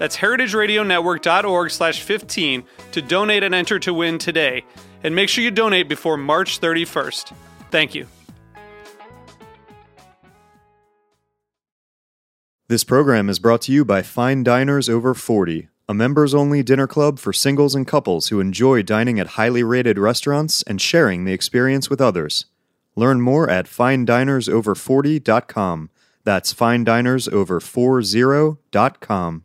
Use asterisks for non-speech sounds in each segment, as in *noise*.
That's heritageradionetwork.org slash 15 to donate and enter to win today. And make sure you donate before March 31st. Thank you. This program is brought to you by Fine Diners Over 40, a members only dinner club for singles and couples who enjoy dining at highly rated restaurants and sharing the experience with others. Learn more at finedinersover40.com. That's finedinersover40.com.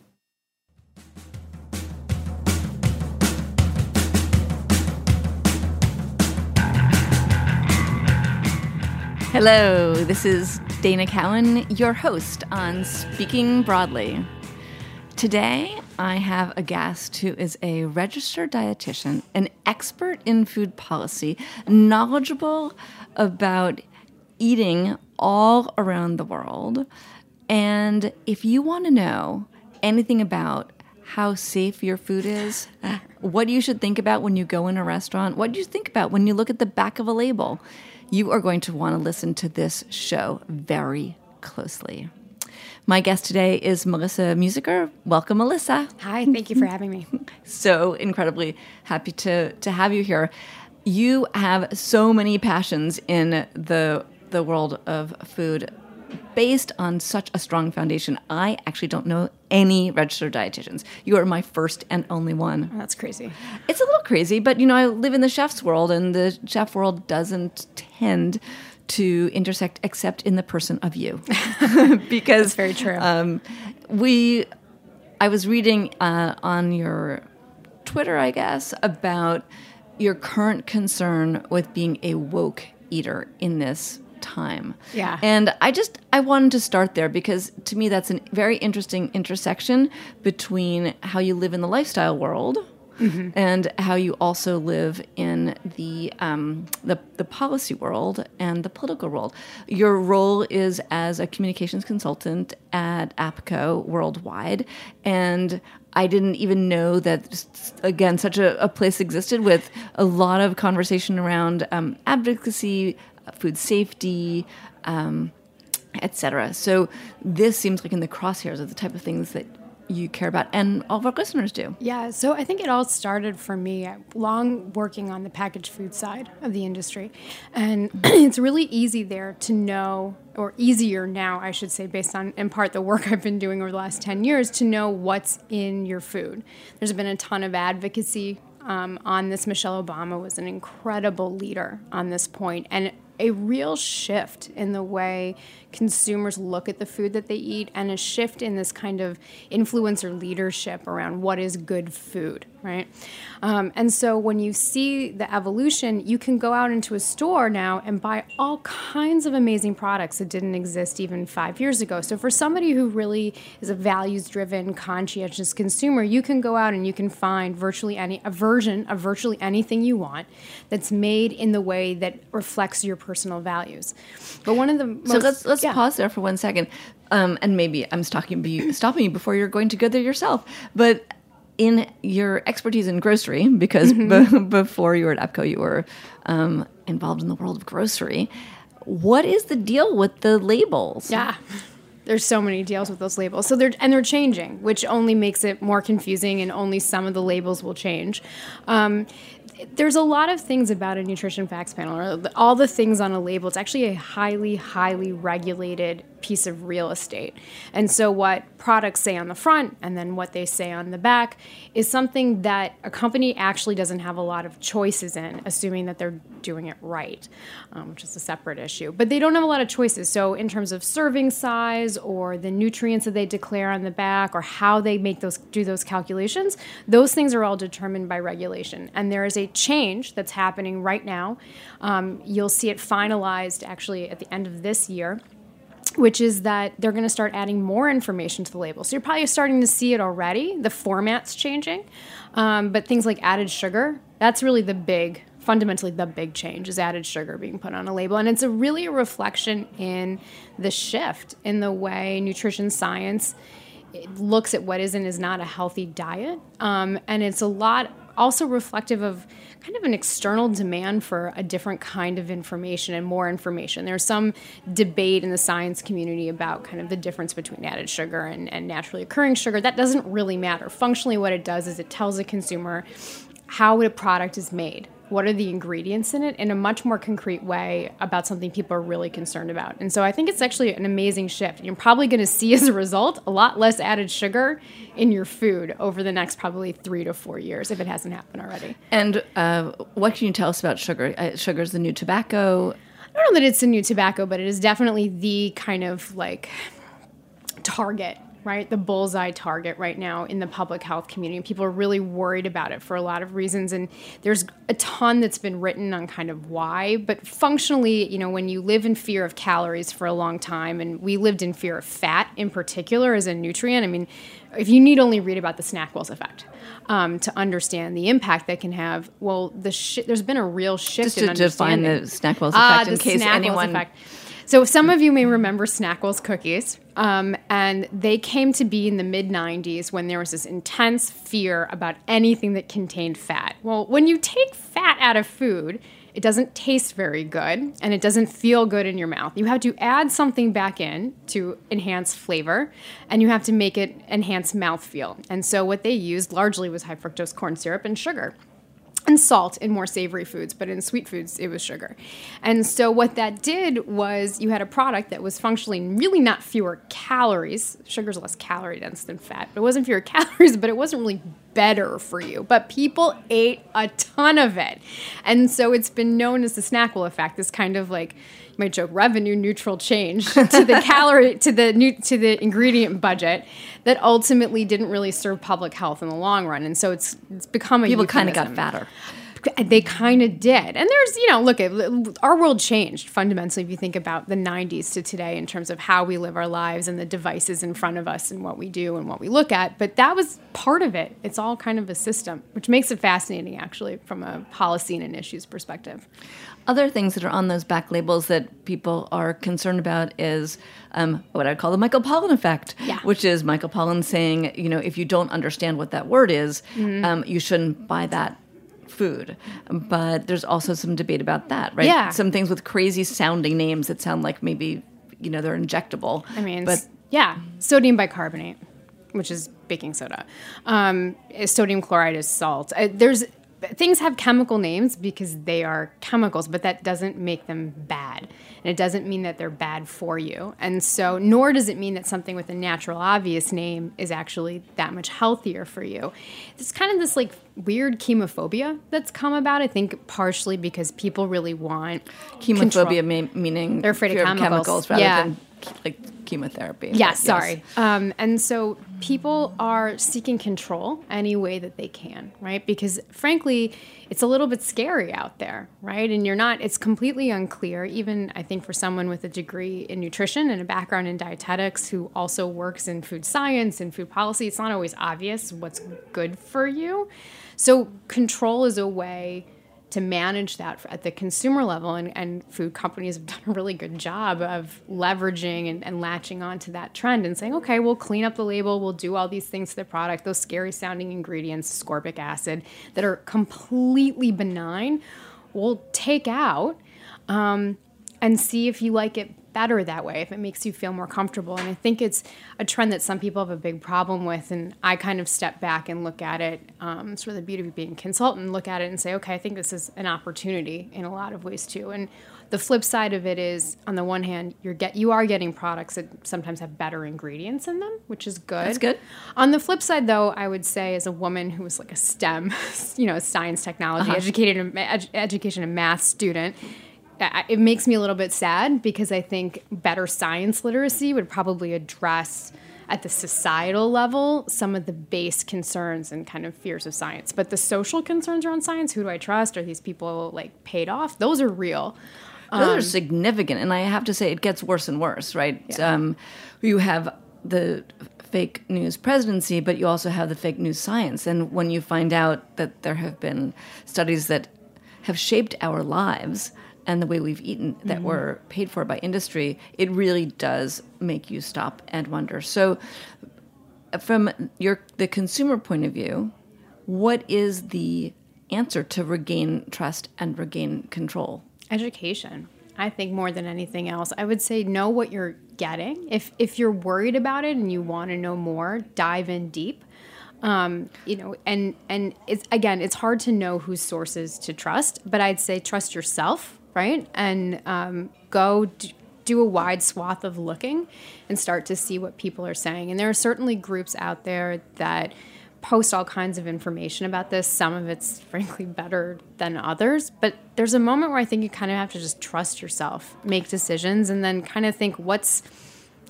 Hello, this is Dana Cowin, your host on Speaking Broadly. Today, I have a guest who is a registered dietitian, an expert in food policy, knowledgeable about eating all around the world. And if you want to know anything about how safe your food is, what you should think about when you go in a restaurant, what you think about when you look at the back of a label, you are going to want to listen to this show very closely. My guest today is Melissa Musiker. Welcome, Melissa. Hi, thank you for having me. *laughs* so incredibly happy to to have you here. You have so many passions in the the world of food based on such a strong foundation. I actually don't know any registered dietitians. You are my first and only one. That's crazy. It's a little crazy, but you know, I live in the chef's world and the chef world doesn't tend to intersect except in the person of you. *laughs* *laughs* because That's very true. Um, we, I was reading uh, on your Twitter, I guess, about your current concern with being a woke eater in this time. Yeah. And I just I wanted to start there because to me that's a very interesting intersection between how you live in the lifestyle world mm-hmm. and how you also live in the, um, the the policy world and the political world. Your role is as a communications consultant at APCO worldwide, and I didn't even know that again such a, a place existed with a lot of conversation around um, advocacy, food safety. Um, etc. So this seems like in the crosshairs of the type of things that you care about and all of our listeners do. Yeah, so I think it all started for me long working on the packaged food side of the industry. And *clears throat* it's really easy there to know, or easier now, I should say, based on in part the work *laughs* I've been doing over the last 10 years, to know what's in your food. There's been a ton of advocacy um, on this. Michelle Obama was an incredible leader on this point, and a real shift in the way consumers look at the food that they eat and a shift in this kind of influencer leadership around what is good food, right? Um, and so when you see the evolution, you can go out into a store now and buy all kinds of amazing products that didn't exist even five years ago. So for somebody who really is a values driven, conscientious consumer, you can go out and you can find virtually any, a version of virtually anything you want that's made in the way that reflects your personal values. But one of the most, so let's let's yeah. pause there for one second, um, and maybe I'm stopping you, stopping you before you're going to go there yourself. But in your expertise in grocery, because mm-hmm. b- *laughs* before you were at APCO, you were um, involved in the world of grocery. What is the deal with the labels? Yeah. There's so many deals with those labels. So they're and they're changing, which only makes it more confusing, and only some of the labels will change. Um, there's a lot of things about a nutrition facts panel, or all the things on a label. It's actually a highly, highly regulated piece of real estate. And so, what products say on the front and then what they say on the back is something that a company actually doesn't have a lot of choices in, assuming that they're doing it right, um, which is a separate issue. But they don't have a lot of choices. So, in terms of serving size or the nutrients that they declare on the back or how they make those do those calculations, those things are all determined by regulation. And there is a change that's happening right now. Um, you'll see it finalized actually at the end of this year which is that they're going to start adding more information to the label. So you're probably starting to see it already. The format's changing, um, but things like added sugar, that's really the big, fundamentally the big change is added sugar being put on a label. And it's a really a reflection in the shift in the way nutrition science looks at what is and is not a healthy diet. Um, and it's a lot also reflective of kind of an external demand for a different kind of information and more information. There's some debate in the science community about kind of the difference between added sugar and, and naturally occurring sugar. That doesn't really matter. Functionally, what it does is it tells a consumer how a product is made what are the ingredients in it in a much more concrete way about something people are really concerned about. And so I think it's actually an amazing shift. You're probably going to see as a result a lot less added sugar in your food over the next probably three to four years if it hasn't happened already. And uh, what can you tell us about sugar? Uh, sugar is the new tobacco. I don't know that it's the new tobacco, but it is definitely the kind of like target right? The bullseye target right now in the public health community. People are really worried about it for a lot of reasons. And there's a ton that's been written on kind of why. But functionally, you know, when you live in fear of calories for a long time, and we lived in fear of fat in particular as a nutrient, I mean, if you need only read about the Snackwell's effect. Um, to understand the impact that can have, well, the sh- there's been a real shift Just to in define the Snackwell's ah, effect uh, in case anyone effect. So some of you may remember Snackwell's cookies, um, and they came to be in the mid 90s when there was this intense fear about anything that contained fat. Well, when you take fat out of food, it doesn't taste very good and it doesn't feel good in your mouth. You have to add something back in to enhance flavor and you have to make it enhance mouthfeel. And so what they used largely was high fructose corn syrup and sugar and salt in more savory foods, but in sweet foods, it was sugar. And so, what that did was you had a product that was functionally really not fewer calories. Sugar's less calorie dense than fat, but it wasn't fewer *laughs* calories, but it wasn't really better for you. But people ate a ton of it. And so, it's been known as the Snackwell effect, this kind of like, might joke revenue neutral change *laughs* to the calorie to the new to the ingredient budget that ultimately didn't really serve public health in the long run and so it's it's become a people kind of got fatter they kind of did. And there's, you know, look, our world changed fundamentally if you think about the 90s to today in terms of how we live our lives and the devices in front of us and what we do and what we look at. But that was part of it. It's all kind of a system, which makes it fascinating, actually, from a policy and an issues perspective. Other things that are on those back labels that people are concerned about is um, what I would call the Michael Pollan effect, yeah. which is Michael Pollan saying, you know, if you don't understand what that word is, mm-hmm. um, you shouldn't buy that food. But there's also some debate about that, right? Yeah. Some things with crazy sounding names that sound like maybe, you know, they're injectable. I mean, but yeah, sodium bicarbonate, which is baking soda. Um, sodium chloride is salt. Uh, there's things have chemical names because they are chemicals, but that doesn't make them bad. And it doesn't mean that they're bad for you. And so, nor does it mean that something with a natural, obvious name is actually that much healthier for you. It's kind of this like weird chemophobia that's come about, I think, partially because people really want chemophobia, ma- meaning they're afraid of chemicals. chemicals rather yeah. than like chemotherapy. Yeah, yes. sorry. Um, and so people are seeking control any way that they can, right? Because frankly, it's a little bit scary out there, right? And you're not, it's completely unclear, even I think for someone with a degree in nutrition and a background in dietetics who also works in food science and food policy, it's not always obvious what's good for you. So control is a way to manage that at the consumer level. And, and, food companies have *laughs* done a really good job of leveraging and, and, latching onto that trend and saying, okay, we'll clean up the label, we'll do all these things to the product, those scary sounding ingredients, ascorbic acid, that are completely benign, we'll take out um, and see if you like it better that way, if it makes you feel more comfortable. And I think it's a trend that some people have a big problem with. And I kind of step back and look at it, um, sort of the beauty of being a consultant, look at it and say, okay, I think this is an opportunity in a lot of ways too. And the flip side of it is, on the one hand, you're get you are getting products that sometimes have better ingredients in them, which is good. That's good. On the flip side, though, I would say, as a woman who was like a STEM, *laughs* you know, science, technology, educated, ed- education, and math student, it makes me a little bit sad because I think better science literacy would probably address at the societal level some of the base concerns and kind of fears of science. But the social concerns around science, who do I trust? Are these people like paid off? Those are real. Those Um, are significant, and I have to say, it gets worse and worse. Right? Um, you have the fake news presidency, but you also have the fake news science. And when you find out that there have been studies that have shaped our lives and the way we've eaten that Mm-hmm. were paid for by industry, it really does make you stop and wonder. So, from your the consumer point of view, what is the answer to regain trust and regain control? Education. I think more than anything else, I would say know what you're getting. If if you're worried about it and you want to know more, dive in deep. Um, you know, and and it's again, it's hard to know whose sources to trust, but I'd say trust yourself, right? And um, go d- do a wide swath of looking and start to see what people are saying. And there are certainly groups out there that post all kinds of information about this. Some of it's frankly better than others, but there's a moment where I think you kind of have to just trust yourself, make decisions, and then kind of think what's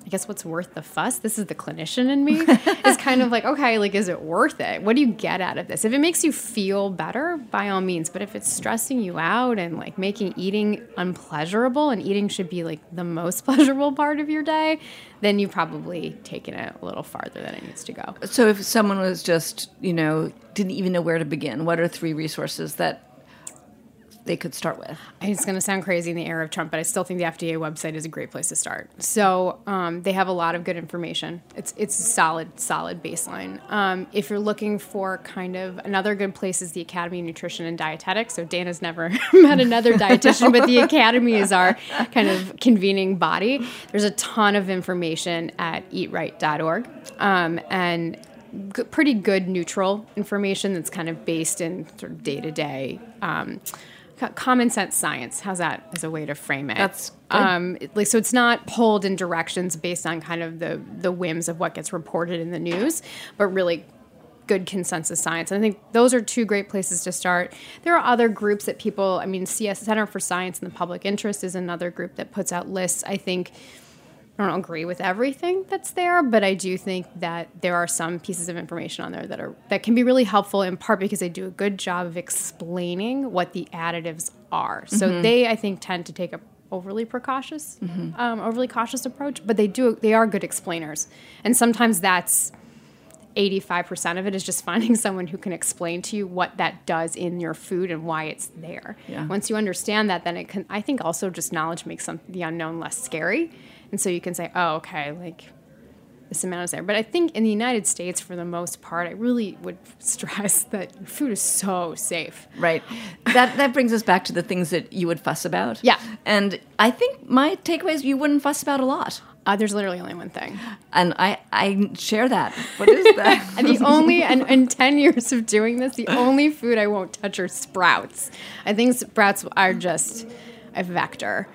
I guess what's worth the fuss. This is the clinician in me. is kind of like, okay, like, is it worth it? What do you get out of this? If it makes you feel better, by all means. But if it's stressing you out and like making eating unpleasurable, and eating should be like the most *laughs* pleasurable part of your day, then you've probably taken it a little farther than it needs to go. So if someone was just, you know, didn't even know where to begin, what are three resources that they could start with? It's going to sound crazy in the era of Trump, but I still think the FDA website is a great place to start. So um, they have a lot of good information. It's it's a solid solid baseline. Um, if you're looking for kind of another good place is the Academy of Nutrition and Dietetics. So Dana's never *laughs* met another dietitian, but the Academy is our kind of convening body. There's a ton of information at eatright.org, um, and g- pretty good neutral information that's kind of based in sort of day to day common sense science. How's that as a way to frame it? That's um, like so. It's not pulled in directions based on kind of the the whims of what gets reported in the news, but really good consensus science. And I think those are two great places to start. There are other groups that people. I mean, CS Center for Science and the Public Interest is another group that puts out lists. I think. I don't agree with everything that's there, but I do think that there are some pieces of information on there that are that can be really helpful in part because they do a good job of explaining what the additives are. So they, I think, tend to take a overly precautious, um, overly cautious approach, but they do they are good explainers, and sometimes that's 85% of it is just *laughs* finding someone who can explain to you what that does in your food and why it's there. Yeah. Once you understand that, then it can, I think also just knowledge makes some, the unknown less scary. And so you can say, oh, okay, like this amount is there. But I think in the United States, for the most part, I really would *laughs* stress that food is so safe. Right. That that brings us back to the things that you would fuss about. Yeah. And I think my takeaway is you wouldn't fuss about a lot. Uh, there's literally only one thing. And I, I share that. What is that? *laughs* And the only, and in 10 years of doing this, the only food I won't touch are sprouts. I think sprouts are just a vector.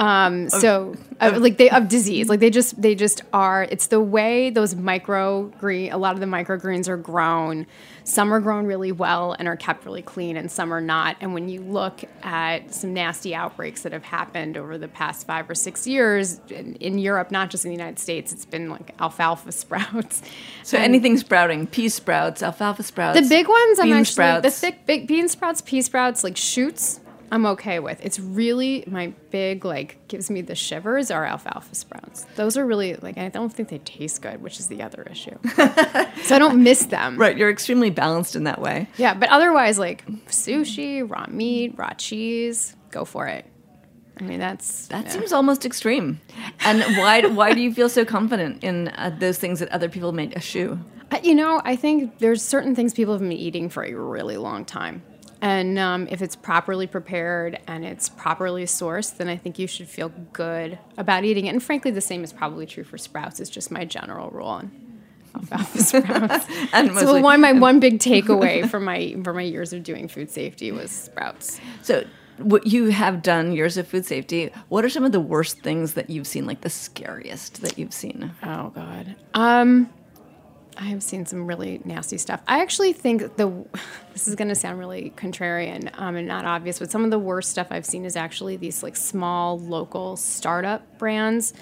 Um, so uh, like they of disease, like they just they just are. It's the way those micro green. A lot of the microgreens are grown. Some are grown really well and are kept really clean, and some are not. And when you look at some nasty outbreaks that have happened over the past five or six years in, in Europe, not just in the United States, it's been like alfalfa *laughs* sprouts. so anything sprouting, pea sprouts, alfalfa sprouts. The big ones, I'm actually sprouts. the thick big bean sprouts, pea sprouts, like shoots. I'm okay with. It's really my big like gives me the shivers are alfalfa sprouts. Those are really like I don't think they taste good, which is the other issue. *laughs* so I don't miss them. Right, you're extremely balanced in that way. Yeah, but otherwise like sushi, raw meat, raw cheese, go for it. I mean that's That yeah. seems almost extreme. And why why do you feel so confident in uh, those things that other people may eschew? Uh, You know, I think there's certain things people have been eating for a really long time. And um, if it's properly prepared and it's properly sourced, then I think you should feel good about eating it. And frankly, the same is probably true for sprouts. It's just my general rule. And alfalfa sprouts. *laughs* And so mostly- one my one big takeaway from my from my years of doing food safety was sprouts. So, what you have done years of food safety, what are some of the worst things that you've seen, like the scariest that you've seen? Oh God. Um, I have seen some really nasty stuff. I actually think the *laughs* this is going to sound really contrarian um, and not obvious, but some of the worst stuff I've seen is actually these like small local startup brands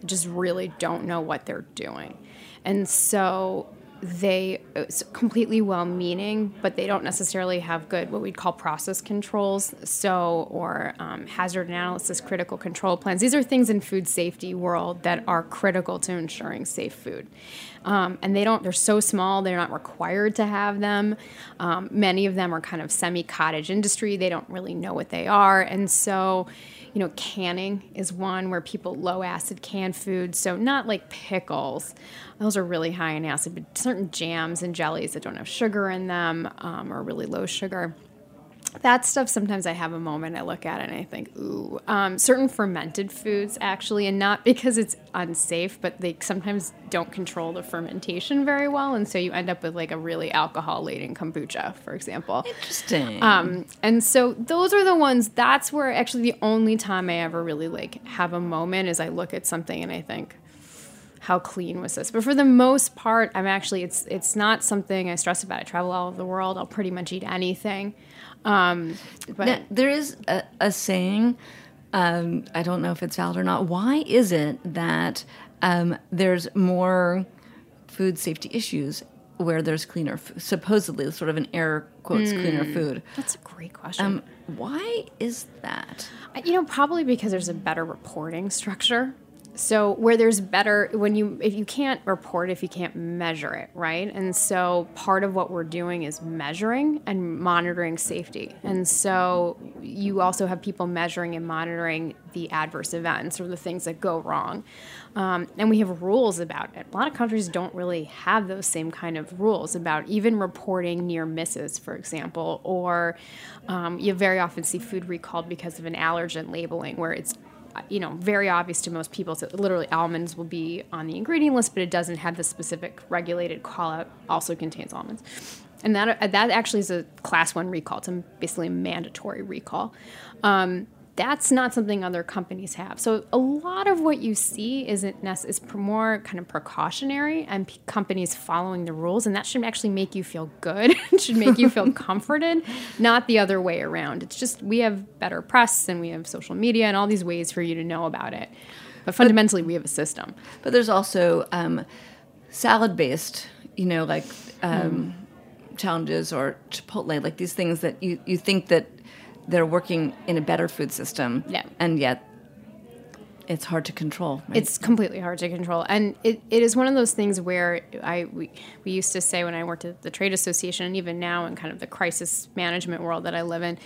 that just really don't know what they're doing, and so they it's completely well-meaning, but they don't necessarily have good what we'd call process controls. So or um, hazard analysis, critical control plans. These are things in food safety world that are critical to ensuring safe food. Um, and they don't. They're so small. They're not required to have them. Um, many of them are kind of semi-cottage industry. They don't really know what they are, and so you know, canning is one where people low acid can food. So not like pickles; those are really high in acid. But certain jams and jellies that don't have sugar in them um, are really low sugar. That stuff sometimes I have a moment I look at it and I think, ooh. Um, certain fermented foods actually, and not because it's unsafe, but they sometimes don't control the fermentation very well, and so you end up with like a really alcohol laden kombucha, for example. Interesting. Um, and so those are the ones. That's where actually the only time I ever really like have a moment is I look at something and I think, how clean was this? But for the most part, I'm actually it's it's not something I stress about. I travel all over the world. I'll pretty much eat anything. Um, but Now, there is a, a saying, um, I don't know if it's valid or not. Why is it that um, there's more food safety issues where there's cleaner, supposedly sort of an air quotes cleaner food? that's a great question. Um, why is that? You know, probably because there's a better reporting structure. So where there's better when you if you can't report if you can't measure it, right? And so part of what we're doing is measuring and monitoring safety. And so you also have people measuring and monitoring the adverse events or the things that go wrong. Um, and we have rules about it. A lot of countries don't really have those same kind of rules about even reporting near misses, for example, or um, you very often see food recalled because of an allergen labeling where it's you know very obvious to most people. So literally almonds will be on the ingredient list but it doesn't have the specific regulated call out also contains almonds. And that that actually is a class one recall. It's a, basically a mandatory recall. Um, that's not something other companies have. So a lot of what you see isn't nec- is more kind of precautionary and p- companies following the rules and that should actually make you feel good. *laughs* It should make you feel *laughs* comforted not the other way around. It's just we have better press and we have social media and all these ways for you to know about it. But fundamentally we have a system. But there's also um, salad based, you know, like um, challenges or Chipotle, like these things that you, you think that they're working in a better food system. Yeah. And yet it's hard to control. right? It's completely hard to control, and it, it is one of those things where I we, we used to say when I worked at the trade association, and even now in kind of the crisis management world that I live in,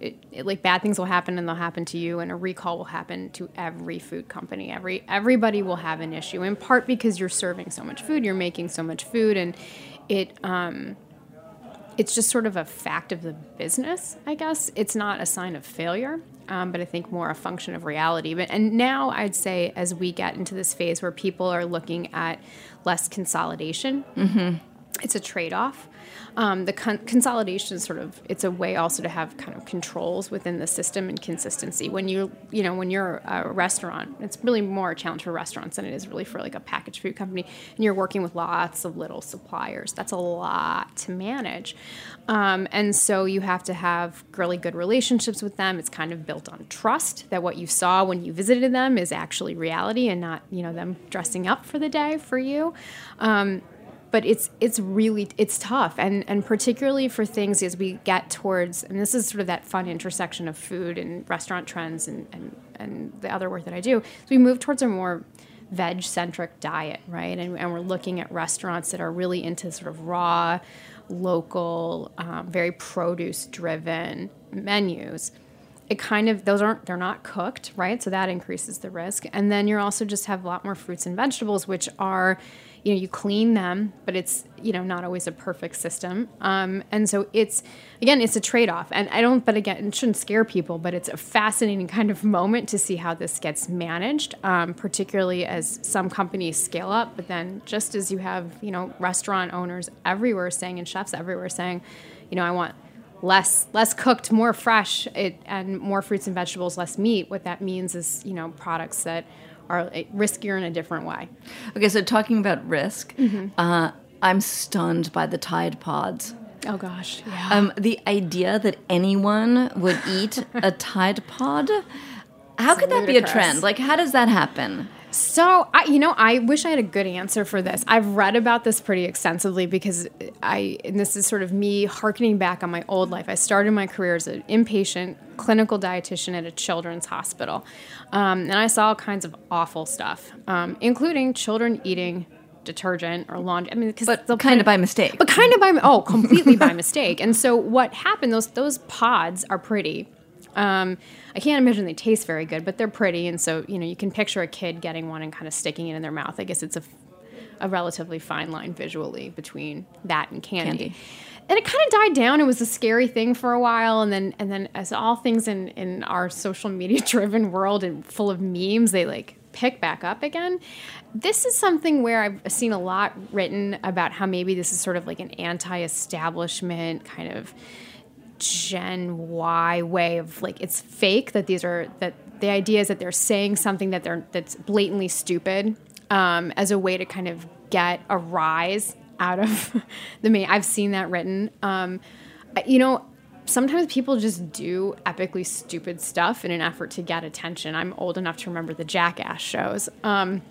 it, it, like bad things will happen and they'll happen to you, and a recall will happen to every food company. Every everybody will have an issue, in part because you're serving so much food, you're making so much food, and it. Um, it's just sort of a fact of the business, I guess. It's not a sign of failure, um, but I think more a function of reality. But and now I'd say as we get into this phase where people are looking at less consolidation, it's a trade-off. Um, the con- consolidation is sort of it's a way also to have kind of controls within the system and consistency. When you you know when you're a restaurant, it's really more a challenge for restaurants than it is really for like a packaged food company. And you're working with lots of little suppliers. That's a lot to manage, um, and so you have to have really good relationships with them. It's kind of built on trust that what you saw when you visited them is actually reality and not you know them dressing up for the day for you. Um, but it's it's really it's tough and and particularly for things as we get towards and this is sort of that fun intersection of food and restaurant trends and and, and the other work that I do so we move towards a more veg centric diet right and, and we're looking at restaurants that are really into sort of raw local um, very produce driven menus it kind of those aren't they're not cooked, right? So that increases the risk. And then you also just have a lot more fruits and vegetables, which are you know you clean them but it's you know not always a perfect system. Um, and so it's again it's a trade-off. And i don't but again it shouldn't scare people but it's a fascinating *laughs* kind of moment to see how this gets managed um, particularly as some companies scale up. But then just as you have you know restaurant owners everywhere saying and chefs everywhere saying you know i want less less cooked more fresh it, and more fruits and vegetables less meat what that means is you know products that are riskier in a different way. Okay, so talking about risk, mm-hmm. uh, I'm stunned by the Tide Pods. Oh gosh, yeah. Um, the idea that anyone would eat *laughs* a Tide Pod, how it's could ludicrous. that be a trend? Like, how does that happen? So, I, you know, I wish I had a good answer for this. I've read about this pretty extensively because I, and this is sort of me harkening back on my old life. I started my career as an inpatient clinical dietitian at a children's hospital. Um, and I saw all kinds of awful stuff, um, including children eating detergent or laundry. I mean, because but kind of by mistake. But kind of by oh, completely by *laughs* mistake. And so what happened? Those those pods are pretty. Um, I can't imagine they taste very good, but they're pretty, and so you know you can picture a kid getting one and kind of sticking it in their mouth. I guess it's a, a relatively fine line visually between that and candy. candy. And it kind of died down. It was a scary thing for a while, and then and then as all things in in our social media *laughs* driven world and full of memes, they like pick back up again. This is something where I've seen a lot written about how maybe this is sort of like an anti establishment kind of Gen Y way of like it's fake that these are that the idea is that they're saying something that they're that's blatantly stupid um, as a way to kind of get a rise out of *laughs* the main. I've seen that written. Um, you know, sometimes people just do epically stupid stuff in an effort to get attention. I'm old enough to remember the Jackass shows. Um,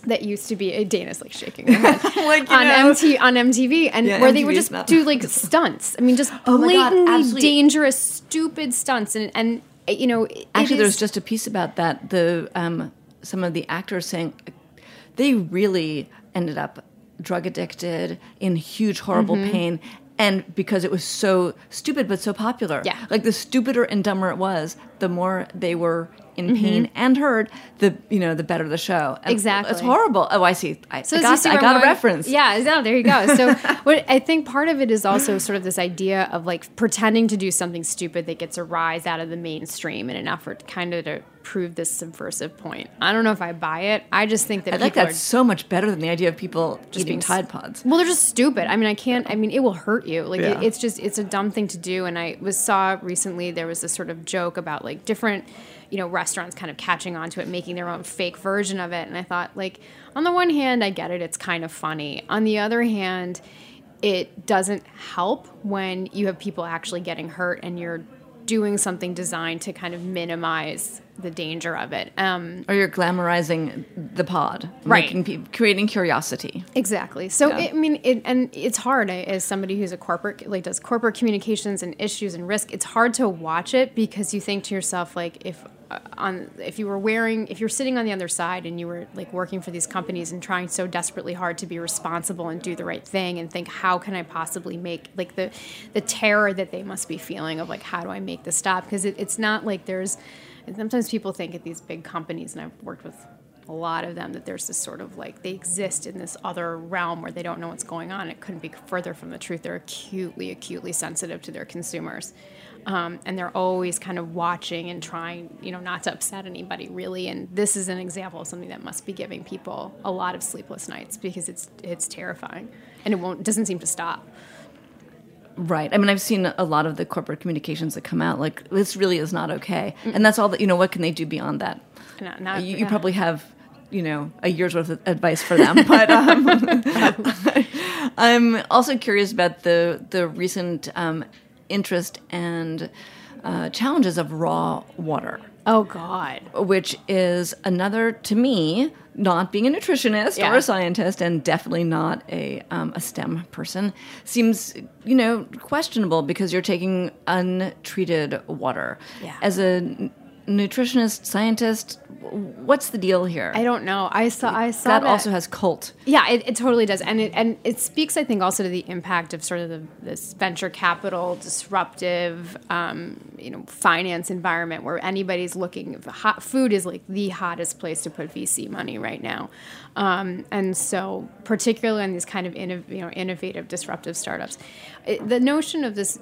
that used to be a Dana's like shaking her head *laughs* like, on MT on MTV and yeah, where they would just do like stunts. I mean, just *laughs* oh blatantly God, dangerous, stupid stunts, and and you know, actually, there's just a piece about that. The um, some of the actors saying they really ended up drug addicted in huge horrible mm-hmm. pain and because it was so stupid but so popular. Yeah. Like the stupider and dumber it was, the more they were in mm-hmm. pain and hurt, the you know the better the show. And exactly. It's horrible. Oh, I see. I, so I got, I got a reference. Yeah. No, there you go. So *laughs* what I think part of it is also sort of this idea of like pretending to do something stupid that gets a rise out of the mainstream in an effort kind of to prove this subversive point. I don't know if I buy it. I just think that I like that so much better than the idea of people just eating Tide Pods. Well, they're just stupid. I mean, I can't. I mean, it will hurt you. Like yeah. it, it's just it's a dumb thing to do. And I was saw recently there was this sort of joke about like different you know restaurants kind of catching on to it making their own fake version of it. And i thought like on the one hand i get it it's kind of funny. On the other hand it doesn't help when you have people actually getting hurt and you're doing something designed to kind of minimize the danger of it. Um, or you're glamorizing the pod, right? Making, creating curiosity. Exactly. So yeah. it, I mean, it, and it's hard as somebody who's a corporate, like does corporate communications and issues and risk. It's hard to watch it because you think to yourself, like, if uh, on if you were wearing if you're sitting on the other side and you were like working for these companies and trying so desperately hard to be responsible and do the right thing and think how can I possibly make like the the terror that they must be feeling of like how do I make this stop because it, it's not like there's and sometimes people think at these big companies and I've worked with a lot of them that there's this sort of like they exist in this other realm where they don't know what's going on. It couldn't be further from the truth. They're acutely, acutely sensitive to their consumers. Um, and they're always kind of watching and trying, you know, not to upset anybody really. And this is an example of something that must be giving people a lot of sleepless nights because it's it's terrifying, and it won't doesn't seem to stop. Right. I mean, I've seen a lot of the corporate communications that come out like this really is not okay, mm and that's all that you know. What can they do beyond that? Not, not, you, you probably have you know a year's worth of advice for them but *laughs* um, *laughs* i'm also curious about the the recent um, interest and uh, challenges of raw water. Oh, God. Which is another, to me, not being a nutritionist yeah. or a scientist and definitely not a, um, a STEM person, seems, you know, questionable because you're taking untreated water. Yeah. As a nutritionist, scientist. What's the deal here? I don't know. I saw. I saw that, that also has cult. Yeah, it, it totally does, and it and it speaks, I think, also to the impact of sort of the, this venture capital disruptive, um, you know, finance environment where anybody's looking. Hot food is like the hottest place to put VC money right now, um, and so particularly in these kind of inno- you know innovative disruptive startups, it, the notion of this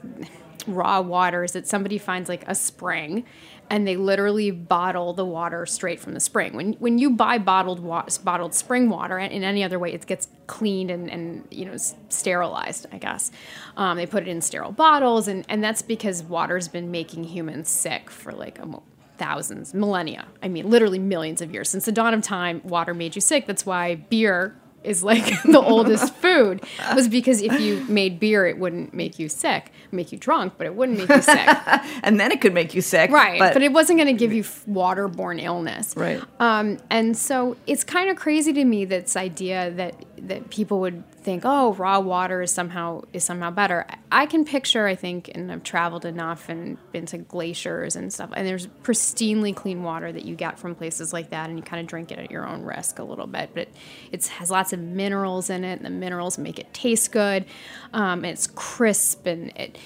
raw water is that somebody finds like a spring and they literally bottle the water straight from the spring. When when you buy bottled wa- bottled spring water in any other way, it gets cleaned and, and you know sterilized. I guess um, they put it in sterile bottles, and and that's because water's been making humans sick for like a thousands, millennia. I mean, literally millions of years since the dawn of time. Water made you sick. That's why beer is like *laughs* the oldest *laughs* food was because if you made beer it wouldn't make you sick make you drunk but it wouldn't make you sick. *laughs* And then it could make you sick right but, but it wasn't going to give you waterborne illness. Right. Um, and so it's kind of crazy to me this idea that that people would think, oh, raw water is somehow is somehow better. I can picture, I think, and I've traveled enough and been to glaciers and stuff, and there's pristinely clean water that you get from places like that, and you kind of drink it at your own risk a little bit. But it has lots of minerals in it, and the minerals make it taste good. Um, it's crisp, and it.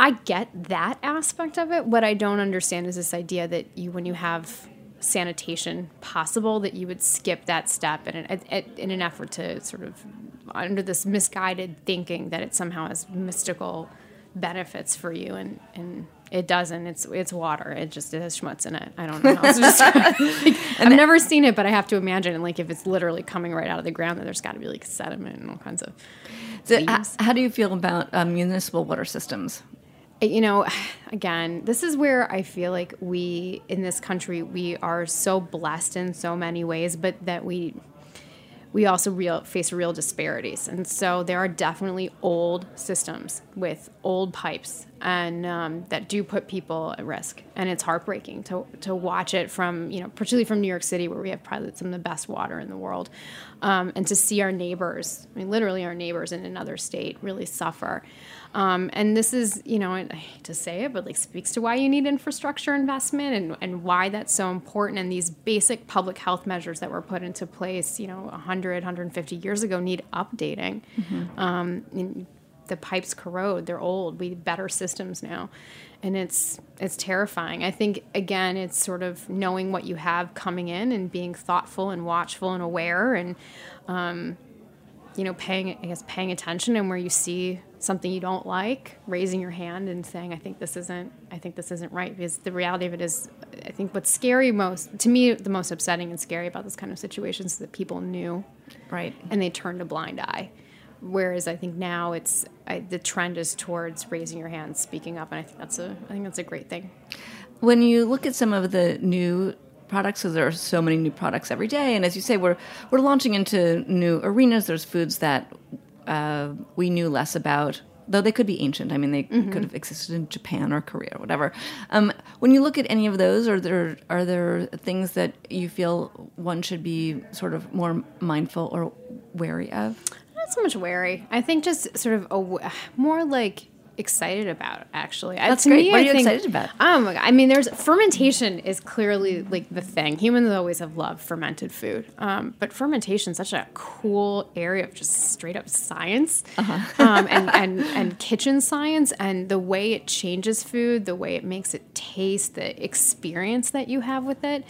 I get that aspect of it. What I don't understand is this idea that you, when you have sanitation possible that you would skip that step in an, in an effort to sort of under this misguided thinking that it somehow has mystical benefits for you and and it doesn't. It's it's water. It just it has schmutz in it. I don't know. How *laughs* else *laughs* like, I've never seen it, but I have to imagine. And like if it's literally coming right out of the ground, then there's got to be like sediment and all kinds of. So how do you feel about um, municipal water systems? You know, *sighs* again, this is where I feel like we in this country we are so blessed in so many ways, but that we we also real face real disparities, and so there are definitely old systems with old pipes, and um, that do put people at risk, and it's heartbreaking to to watch it from you know particularly from New York City where we have probably some of the best water in the world, um, and to see our neighbors, I mean literally our neighbors in another state really suffer. Um, and this is, you know, I hate to say it, but like speaks to why you need infrastructure investment and, and why that's so important. And these basic public health measures that were put into place, you know, 100, 150 years ago need updating. Mm-hmm. Um, the pipes corrode; they're old. We need better systems now, and it's it's terrifying. I think again, it's sort of knowing what you have coming in and being thoughtful and watchful and aware and. Um, you know, paying I guess paying attention and where you see something you don't like, raising your hand and saying, "I think this isn't. I think this isn't right." Because the reality of it is, I think what's scary most to me, the most upsetting and scary about this kind of situations is that people knew, right, and they turned a blind eye. Whereas I think now it's I, the trend is towards raising your hand, speaking up, and I think that's a I think that's a great thing. When you look at some of the new products because there are so many new products every day. And as you say, we're we're launching into new arenas. There's foods that uh, we knew less about, though they could be ancient. I mean, they mm-hmm. could have existed in Japan or Korea or whatever. Um, when you look at any of those, are there are there things that you feel one should be sort of more mindful or wary of? Not so much wary. I think just sort of a, more like excited about actually. That's to great. Me, what are you think, excited about? Oh my god! I mean, there's fermentation is clearly like the thing. Humans always have loved fermented food, um, but fermentation is such a cool area of just straight up science uh-huh. um, and, and and kitchen science, and the way it changes food, the way it makes it taste, the experience that you have with it.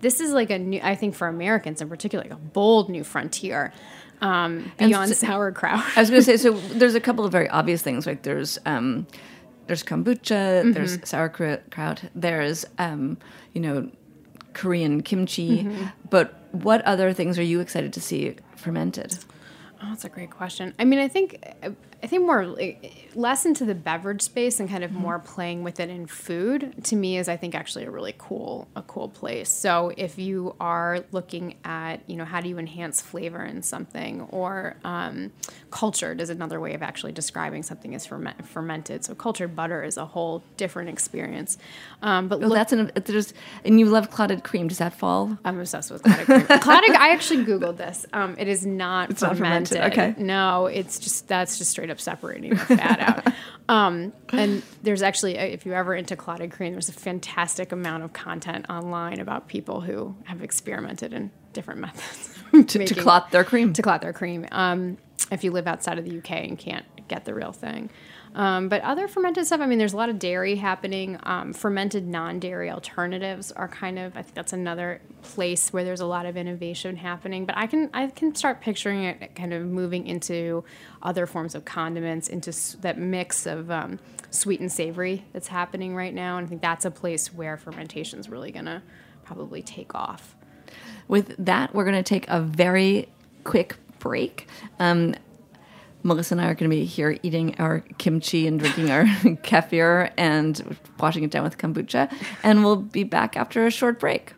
This is like a new, I think for Americans in particular, like a bold new frontier um, beyond so, sauerkraut. I was going to say, so *laughs* there's a couple of very obvious things. Like there's um, there's kombucha, mm-hmm. there's sauerkraut, there's um, you know Korean kimchi. Mm-hmm. But what other things are you excited to see fermented? Oh, that's a great question. I mean, I think I think more less into the beverage space and kind of mm-hmm. more playing with it in food to me is I think actually a really cool a cool place. So if you are looking at you know how do you enhance flavor in something or um, cultured is another way of actually describing something as ferment, fermented. So cultured butter is a whole different experience. Um, but well, look, that's an there's and you love clotted cream. Does that fall? I'm obsessed with clotted cream. *laughs* clotted. I actually googled this. Um, it is not it's fermented. Not fermented. Okay. No, it's just that's just straight up separating the fat out. *laughs* Um, and there's actually, uh, if you're ever into clotted cream, there's a fantastic amount of content online about people who have experimented in different methods *laughs* to, to clot their cream. to clot their cream. Um, if you live outside of the UK and can't get the real thing. Um, but other fermented stuff, I mean, there's a lot of dairy happening. Um, fermented non dairy alternatives are kind of, I think that's another place where there's a lot of innovation happening. But I can, I can start picturing it kind of moving into other forms of condiments, into s- that mix of um, sweet and savory that's happening right now. And I think that's a place where fermentation is really going to probably take off. With that, we're going to take a very quick break. Um, Melissa and I are going to be here eating our kimchi and drinking our *laughs* kefir and washing it down with kombucha. And we'll be back after a short break.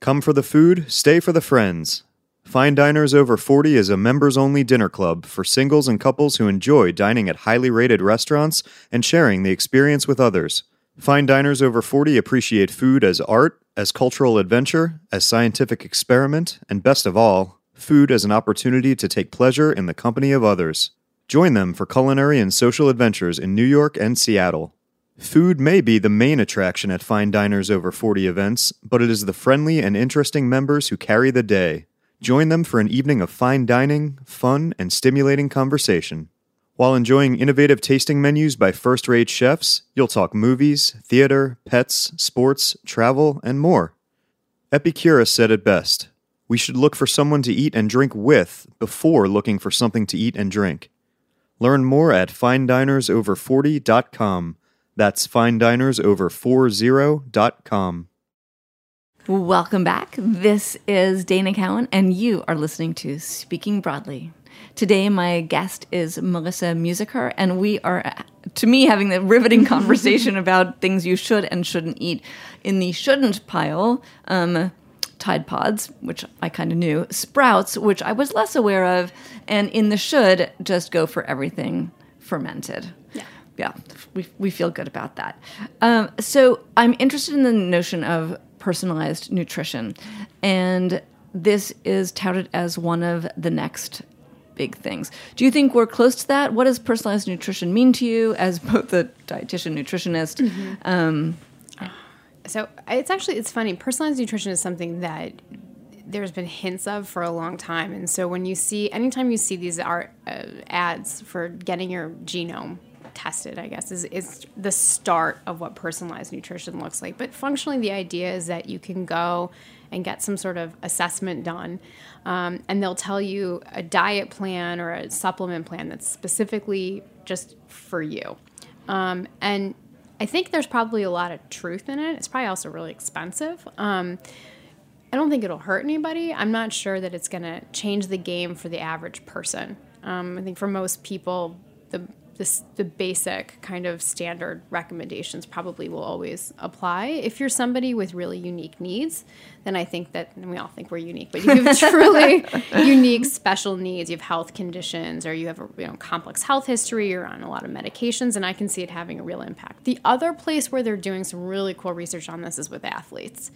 Come for the food, stay for the friends. Fine Diners Over 40 is a members only dinner club for singles and couples who enjoy dining at highly rated restaurants and sharing the experience with others. Fine Diners Over 40 appreciate food as art, as cultural adventure, as scientific experiment, and best of all, food as an opportunity to take pleasure in the company of others. Join them for culinary and social adventures in New York and Seattle. Food may be the main attraction at Fine Diners Over 40 events, but it is the friendly and interesting members who carry the day. Join them for an evening of fine dining, fun, and stimulating conversation. While enjoying innovative tasting menus by first rate chefs, you'll talk movies, theater, pets, sports, travel, and more. Epicurus said it best we should look for someone to eat and drink with before looking for something to eat and drink. Learn more at finedinersover40.com. That's finedinersover40.com. Welcome back. This is Dana Cowin, and you are listening to Speaking Broadly. Today, my guest is Melissa Musiker, and we are, to me, having the riveting *laughs* conversation about things you should and shouldn't eat. In the shouldn't pile, um, Tide Pods, which I kind of knew, Sprouts, which I was less aware of, and in the should, just go for everything fermented. Yeah. Yeah, we, we feel good about that. Um, so I'm interested in the notion of personalized nutrition, and this is touted as one of the next big things. Do you think we're close to that? What does personalized nutrition mean to you as both a dietitian nutritionist? Um, So it's actually it's funny. Personalized nutrition is something that there's been hints of for a long time, and so when you see anytime you see these art uh, ads for getting your genome tested, I guess is is the start of what personalized nutrition looks like. But functionally, the idea is that you can go and get some sort of assessment done, um, and they'll tell you a diet plan or a supplement plan that's specifically just for you. Um, and I think there's probably a lot of truth in it. It's probably also really expensive. Um, I don't think it'll hurt anybody. I'm not sure that it's going to change the game for the average person. Um, I think for most people, the this, the basic kind of standard recommendations probably will always apply. If you're somebody with really unique needs, then I think that and we all think we're unique, but you have *laughs* truly unique special needs. You have health conditions, or you have a you know, complex health history, you're on a lot of medications, and I can see it having a real impact. The other place where they're doing some really cool research on this is with athletes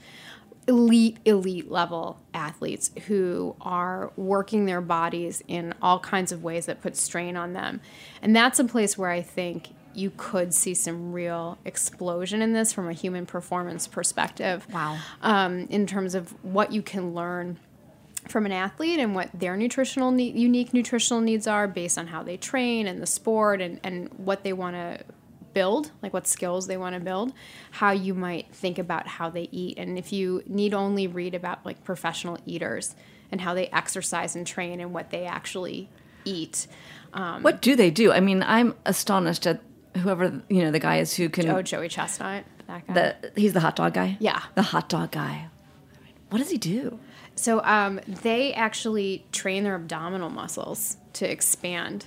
elite, elite level athletes who are working their bodies in all kinds of ways that put strain on them. And that's a place where I think you could see some real explosion in this from a human performance perspective. Wow. Um, in terms of what you can learn from an athlete and what their nutritional need, unique nutritional needs are based on how they train and the sport and, and what they want to build, like what skills they want to build, how you might think about how they eat. And if you need only read about like professional eaters and how they exercise and train and what they actually eat. Um, what do they do? I mean, I'm astonished at whoever you know the guy is who can. oh, Joey Chestnut, that guy. the he's the hot dog guy. Yeah. the hot dog guy. What does he do? So um, they actually train their abdominal muscles to expand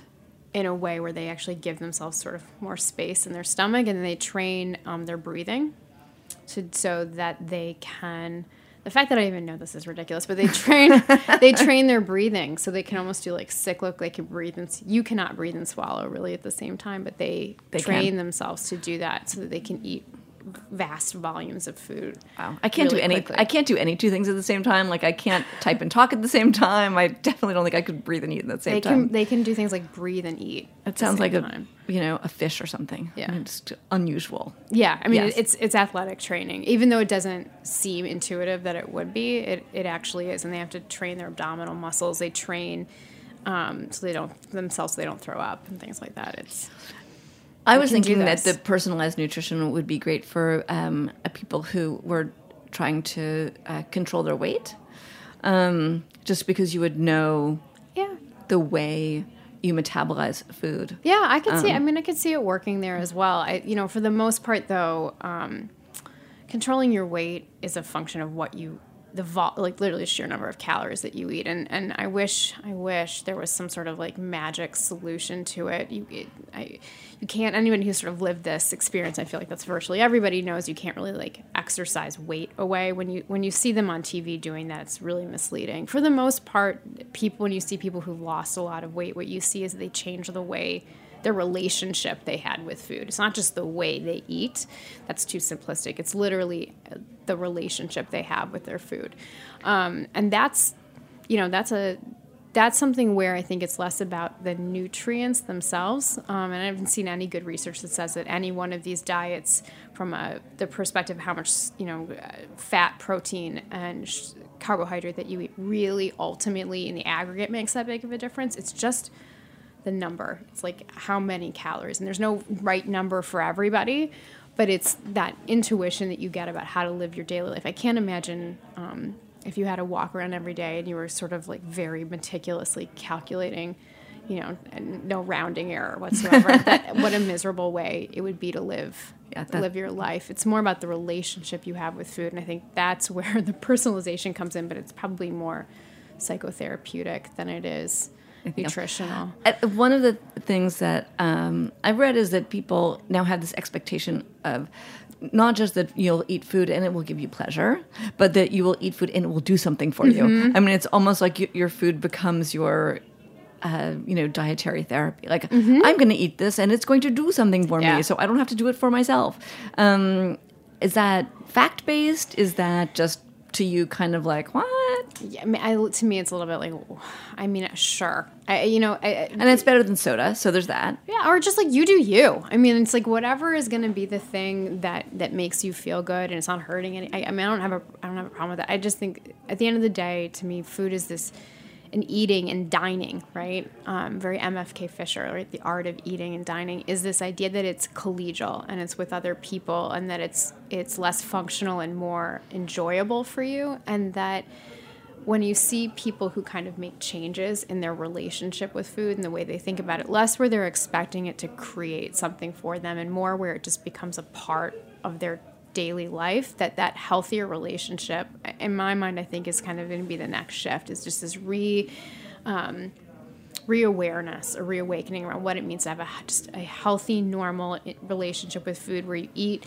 in a way where they actually give themselves sort of more space in their stomach, and they train um, their breathing to, so that they can. The fact that I even know this is ridiculous, but they train *laughs* they train their breathing so they can almost do like cyclic. They can breathe and you cannot breathe and swallow really at the same time, but they, They train can. themselves to do that so that they can eat vast volumes of food. Wow. I can't really do any. quickly. I can't do any two things at the same time. Like I can't type and talk at the same time. I definitely don't think I could breathe and eat at the same They time. can they can do things like breathe and eat. at it sounds like a you know a fish or something. Yeah. I mean, it's unusual. Yeah, I mean Yes. it's it's athletic training. Even though it doesn't seem intuitive that it would be, it, it actually is, and they have to train their abdominal muscles. They train um, so they don't themselves so they don't throw up and things like that. It's I was thinking that the personalized nutrition would be great for um, uh, people who were trying to uh, control their weight, um, just because you would know yeah. the way you metabolize food. Yeah, I could Um, see. I mean, I could see it working there as well. I, you know, for the most part, though, um, controlling your weight is a function of what you, the vol, like literally sheer number of calories that you eat. And and I wish, I wish there was some sort of like magic solution to it. You, it, I, you can't. Anyone who sort of lived this experience, I feel like that's virtually everybody knows. You can't really like exercise weight away when you when you see them on TV doing that. It's really misleading. For the most part, people when you see people who've lost a lot of weight, what you see is they change the way their relationship they had with food. It's not just the way they eat. That's too simplistic. It's literally uh, the relationship they have with their food, um, and that's you know that's a that's something where I think it's less about the nutrients themselves. Um, and I haven't seen any good research that says that any one of these diets, from a, the perspective of how much you know uh, fat, protein, and sh- carbohydrate that you eat, really ultimately in the aggregate makes that big of a difference. It's just the number. It's like how many calories, and there's no right number for everybody, but it's that intuition that you get about how to live your daily life. I can't imagine um, if you had to walk around every day and you were sort of like very meticulously calculating, you know, and no rounding error whatsoever. *laughs* that what a miserable way it would be to live. Yeah, that- live your life. It's more about the relationship you have with food, and I think that's *laughs* where the personalization comes in. But it's probably more psychotherapeutic than it is *laughs* nutritional. Uh, One of the things that um, I've read is that people now have this expectation of not just that you'll eat food and it will give you pleasure, but that you will eat food and it will do something for you. I mean, it's almost like y- your food becomes your. Uh, you know, dietary therapy. Like, I'm going to eat this, and it's going to do something for Yeah. me, so I don't have to do it for myself. Um, is that fact based? Is that just to you, kind of like what? Yeah, I mean, I, to me, it's a little bit like, I mean, sure, I, you know, I, And it's better than soda, so there's that. yeah, or just like you do you. I mean, it's like whatever is going to be the thing that that makes you feel good, and it's not hurting any. I, I mean, I don't have a, I don't have a problem with that. I just think at the end of the day, to me, food is this, and eating and dining, right? Um, very MFK Fisher, right? The art of eating and dining is this idea that it's collegial and it's with other people, and that it's it's less functional and more enjoyable for you, and that when you see people who kind of make changes in their relationship with food and the way they think about it, less where they're expecting it to create something for them and more where it just becomes a part of their daily life, that that healthier relationship, in my mind, I think is kind of going to be the next shift. Is just this re um, reawareness, a reawakening around what it means to have a just a healthy, normal relationship with food, where you eat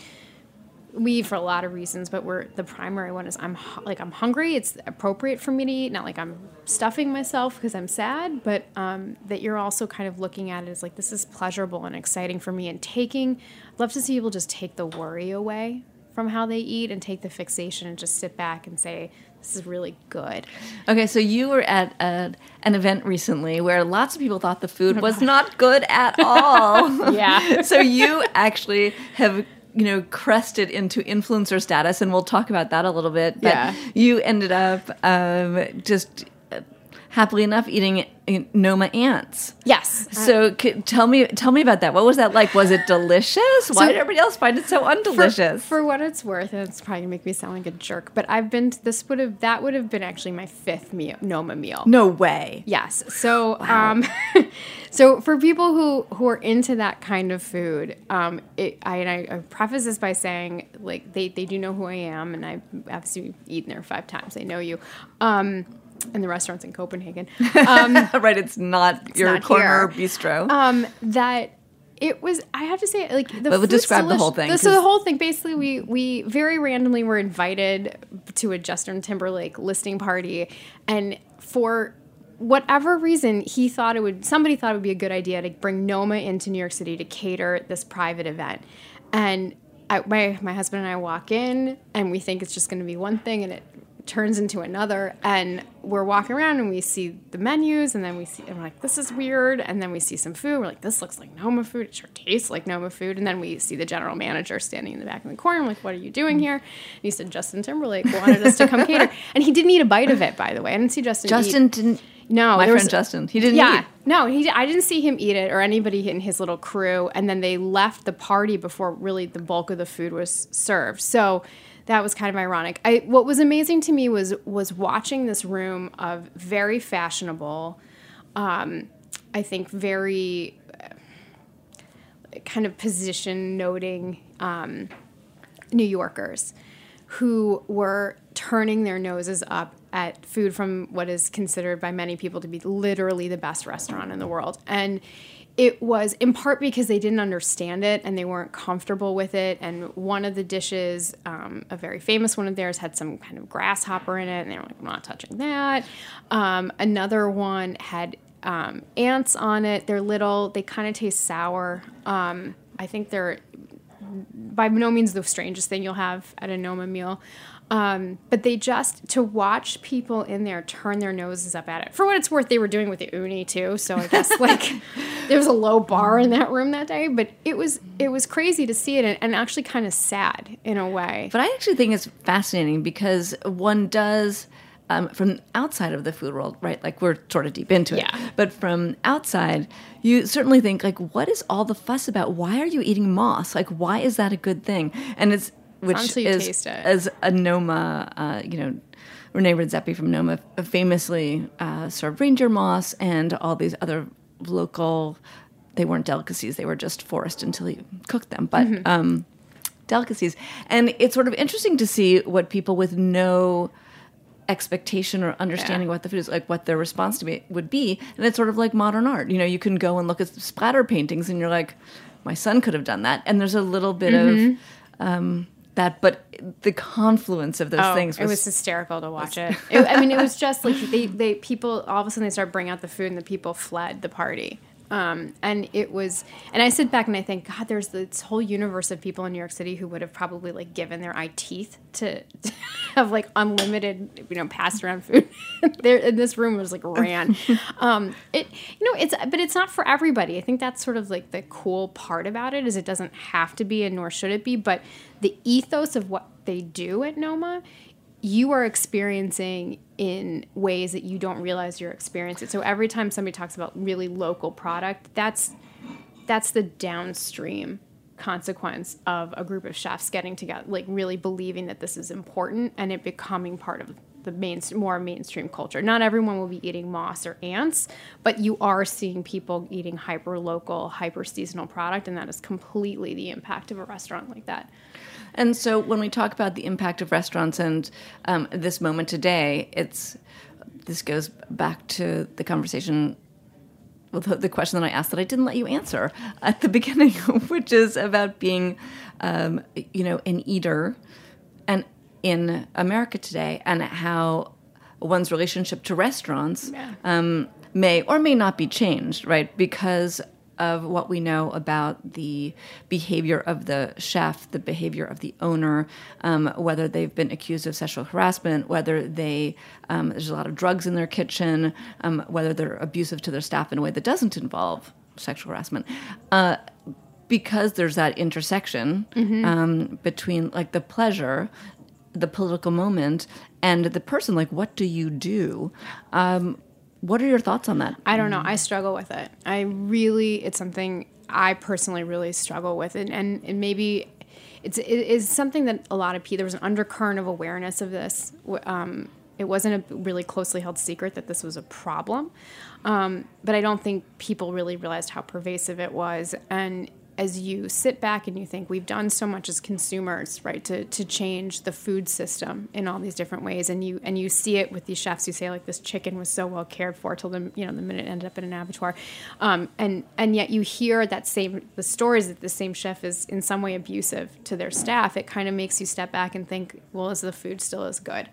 we eat for a lot of reasons, but we're the primary one is I'm like I'm hungry. It's appropriate for me to eat, not like I'm stuffing myself because I'm sad, but um, that you're also kind of looking at it as like this is pleasurable and exciting for me. And taking, love to see people just take the worry away from how they eat and take the fixation and just sit back and say this is really good. Okay, so you were at a, an event recently where lots of people thought the food was *laughs* not good at all. *laughs* Yeah. *laughs* so you actually have you know crested into influencer status, and we'll talk about that a little bit. But Yeah. you ended up um, just happily enough eating uh, Noma ants. Yes. So c- tell me, tell me about that. What was that like? Was it delicious? Why did everybody else find it so undelicious? for what it's worth, and it's probably gonna make me sound like a jerk, but I've been to, this would have that would have been actually my fifth meal, Noma meal. no way. Yes. So, um, *laughs* so for people who who are into that kind of food, um, it, I, and I, I preface this by saying, like, they they do know who I am, and I've obviously eaten there five times. They know you. Um, and the restaurants in Copenhagen. *laughs* right, it's not your not corner here. bistro. Um, that it was. I have to say, like the. But food's describe the whole thing, So 'cause- the whole thing, basically, we we very randomly were invited to a Justin Timberlake listing party, and for whatever reason, he thought it would. Somebody thought it would be a good idea to bring Noma into New York City to cater this private event, and I, my my husband and I walk in, and we think it's just going to be one thing, and it turns into another. And we're walking around, and we see the menus, and then we see, and we're like, "This is weird." And then we see some food. We're like, "This looks like Noma food. It sure tastes like Noma food." And then we see the general manager standing in the back of the corner. I'm like, "What are you doing mm. here?" And he said, "Justin Timberlake wanted us to come cater," *laughs* and he didn't eat a bite of it. By the way, I didn't see Justin. Justin eat. didn't. No, my friend was- Justin. He didn't. Yeah, eat. no, he. I didn't see him eat it or anybody in his little crew. And then they left the party before really the bulk of the food was served. So that was kind of ironic. I what was amazing to me was was watching this room of very fashionable, um, I think very uh, kind of position noting um, New Yorkers who were turning their noses up at food from what is considered by many people to be literally the best restaurant in the world. And it was in part because they didn't understand it and they weren't comfortable with it. And one of the dishes, um, a very famous one of theirs, had some kind of grasshopper in it, and they were like, "I'm not touching that." Um, another one had um, ants on it. They're little. They kind of taste sour. Um, I think they're by no means the strangest thing you'll have at a Noma meal. Um, but they just to watch people in there turn their noses up at it. For what it's worth, they were doing with the uni too. So I guess *laughs* like there was a low bar in that room that day. But it was it was crazy to see it and, and actually kind of sad in a way. But I actually think it's fascinating because one does. Um, from outside of the food world, right? Like we're sort of deep into it. Yeah. But from outside, you certainly think like, what is all the fuss about? Why are you eating moss? Like, why is that a good thing? And it's which is taste it. as a Noma, uh, you know, René Redzepi from Noma famously uh, served reindeer moss and all these other local. They weren't delicacies; they were just forest until you cooked them. But Mm-hmm. um, delicacies, and it's sort of interesting to see what people with no expectation or understanding Yeah. what the food is like what their response to it would be and it's sort of like modern art you know you can go and look at splatter paintings and you're like my son could have done that and there's a little bit Mm-hmm. of um, that but the confluence of those Oh, things it was hysterical to watch it. *laughs* it. I mean, it was just like they, they people all of a sudden they start bringing out the food and the people fled the party. Um, and it was, and I sit back and I think, God, there's this whole universe of people in New York City who would have probably like given their eye teeth to, *laughs* to have like unlimited, you know, passed around food. *laughs* there in this room was like ran. *laughs* um, it, you know, it's, but it's not for everybody. I think that's sort of like the cool part about it is it doesn't have to be, and nor should it be. But the ethos of what they do at Noma you are experiencing in ways that you don't realize you're experiencing. So every time somebody talks about really local product, that's that's the downstream consequence of a group of chefs getting together, like really believing that this is important and it becoming part of the main more mainstream culture. Not everyone will be eating moss or ants, but you are seeing people eating hyper local, hyper seasonal product, and that is completely the impact of a restaurant like that. And so when we talk about the impact of restaurants and um, this moment today, it's this goes back to the conversation with the question that I asked that I didn't let you answer *laughs* at the beginning, *laughs* which is about being, um, you know, an eater, and in America today, and how one's relationship to restaurants Yeah. um, may or may not be changed, right? Because of what we know about the behavior of the chef, the behavior of the owner, um, whether they've been accused of sexual harassment, whether they um, there's a lot of drugs in their kitchen, um, whether they're abusive to their staff in a way that doesn't involve sexual harassment. Uh, because there's that intersection um, between like the pleasure, the political moment, and the person. Like, what do you do? Um, what are your thoughts on that? I don't know. I struggle with it. I really, it's something I personally really struggle with, and and, and maybe it's it is something that a lot of people. There was an undercurrent of awareness of this. Um, it wasn't a really closely held secret that this was a problem, um, but I don't think people really realized how pervasive it was. And as you sit back and you think we've done so much as consumers right to, to change the food system in all these different ways and you and you see it with these chefs who say like this chicken was so well cared for till the you know the minute it ended up in an abattoir um, and and yet you hear that same the stories that the same chef is in some way abusive to their staff it kind of makes you step back and think well is the food still as good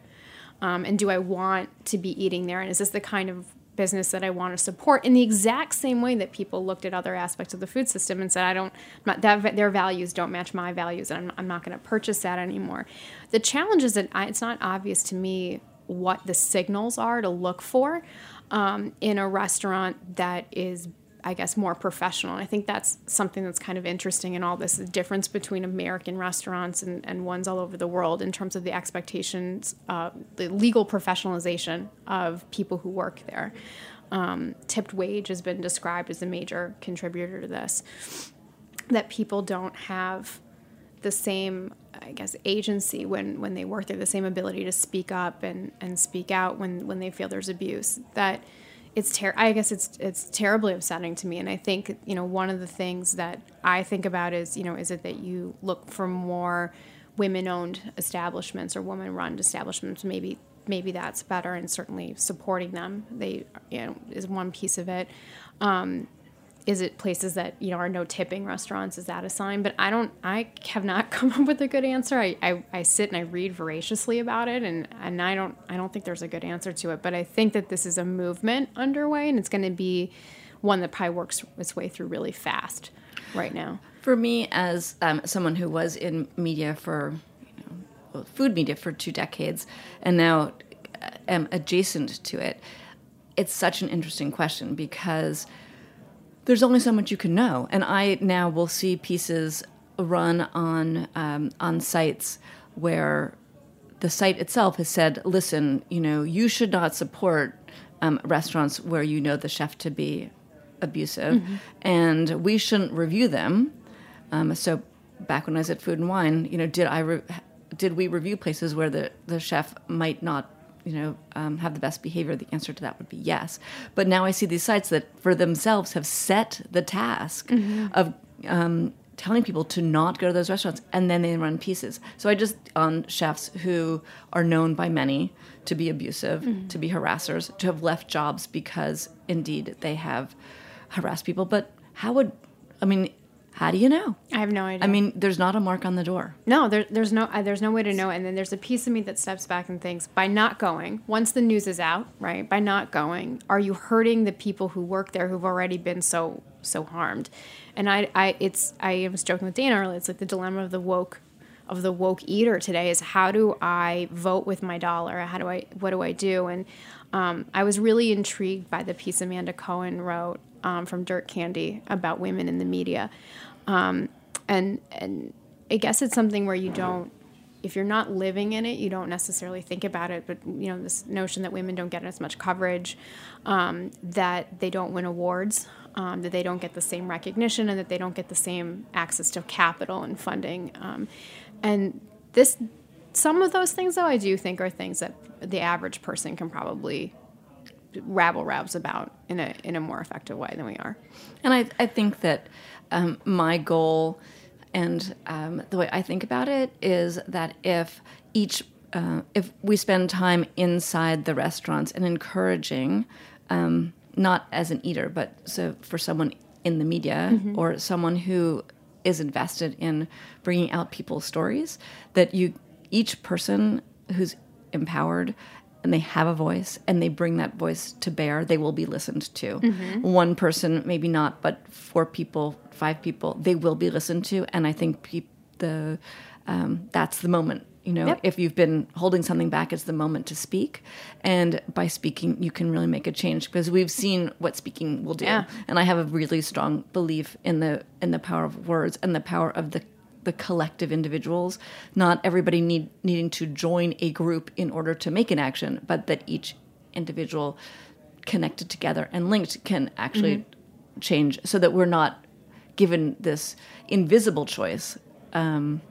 um, and do I want to be eating there? And is this the kind of business that I want to support in the exact same way that people looked at other aspects of the food system and said, I don't, not, that, their values don't match my values, and I'm, I'm not going to purchase that anymore. The challenge is that I, it's not obvious to me what the signals are to look for um, in a restaurant that is I guess, more professional. And I think that's something that's kind of interesting in all this the difference between American restaurants and, and ones all over the world in terms of the expectations, uh, the legal professionalization of people who work there. Um, tipped wage has been described as a major contributor to this. That people don't have the same, I guess, agency when, when they work there, the same ability to speak up and, and speak out when, when they feel there's abuse. That it's ter- I guess it's it's terribly upsetting to me, and I think you know one of the things that I think about is you know is it that you look for more women-owned establishments or women-run establishments? Maybe maybe that's better, and certainly supporting them they you know is one piece of it. Um, is it places that you know are no tipping restaurants? Is that a sign? But i don't i have not *laughs* come up with a good answer. I, I, I sit and i read voraciously about it and and i don't i don't think there's a good answer to it. But i think that this is a movement underway and it's going to be one that probably works its way through really fast right now. For me as um, someone who was in media for you know, food media for two decades and now uh, am adjacent to it it's such an interesting question because there's only so much you can know. And I now will see pieces run on um, on sites where the site itself has said, "Listen, you know, you should not support um, restaurants where you know the chef to be abusive, mm-hmm. and we shouldn't review them." Um, so, back when I was at Food and Wine, you know, did I re- did we review places where the the chef might not you know, um, have the best behavior, the answer to that would be yes. But now I see these sites that for themselves have set the task mm-hmm. of um, telling people to not go to those restaurants, and then they run pieces. So I just on chefs who are known by many to be abusive, mm-hmm. to be harassers, to have left jobs because indeed they have harassed people. But how would I mean? How do you know? I have no idea. I mean, there's not a mark on the door. No, there, there's no uh, there's no way to know. And then there's a piece of me that steps back and thinks, by not going, once the news is out, right? By not going, are you hurting the people who work there who've already been so so harmed? And I, I it's I was joking with Dana earlier. It's like the dilemma of the woke of the woke eater today is how do I vote with my dollar? How do I what do I do? And um, I was really intrigued by the piece Amanda Cohen wrote um, from Dirt Candy about women in the media. Um, and and I guess it's something where you don't if you're not living in it, you don't necessarily think about it. But you know, this notion that women don't get as much coverage, um, that they don't win awards, um, that they don't get the same recognition, and that they don't get the same access to capital and funding. Um, and this, some of those things, though, I do think are things that the average person can probably rabble rabs about in a in a more effective way than we are. And I I think that um, my goal and um, the way I think about it is that if each uh, if we spend time inside the restaurants and encouraging, um, not as an eater, but so for someone in the media mm-hmm. or someone who is invested in bringing out people's stories, that you each person who's empowered and they have a voice and they bring that voice to bear, they will be listened to. Mm-hmm. One person, maybe not, but four people, five people, they will be listened to. And I think pe- the um, that's the moment. You know, yep. if you've been holding something back, it's the moment to speak. And by speaking, you can really make a change because we've seen what speaking will do. Yeah. And I have a really strong belief in the in the power of words and the power of the the collective individuals, not everybody need, needing to join a group in order to make an action, but that each individual connected together and linked can actually mm-hmm. change so that we're not given this invisible choice um,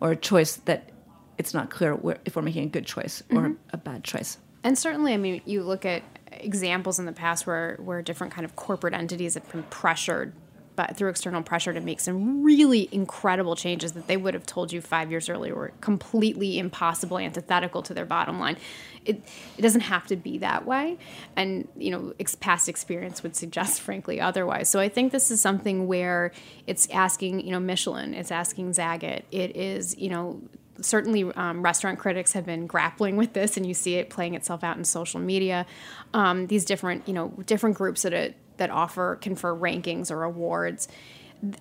or a choice that it's not clear if we're making a good choice or mm-hmm. a bad choice. And certainly, I mean, you look at examples in the past where, where different kind of corporate entities have been pressured but through external pressure to make some really incredible changes that they would have told you five years earlier were completely impossible, antithetical to their bottom line. It, it doesn't have to be that way. And, you know, ex- past experience would suggest, *laughs* frankly, otherwise. So I think this is something where it's asking, you know, Michelin, it's asking Zagat, it is, you know, certainly um, restaurant critics have been grappling with this, and you see it playing itself out in social media. Um, these different, you know, different groups that it, that offer confer rankings or awards.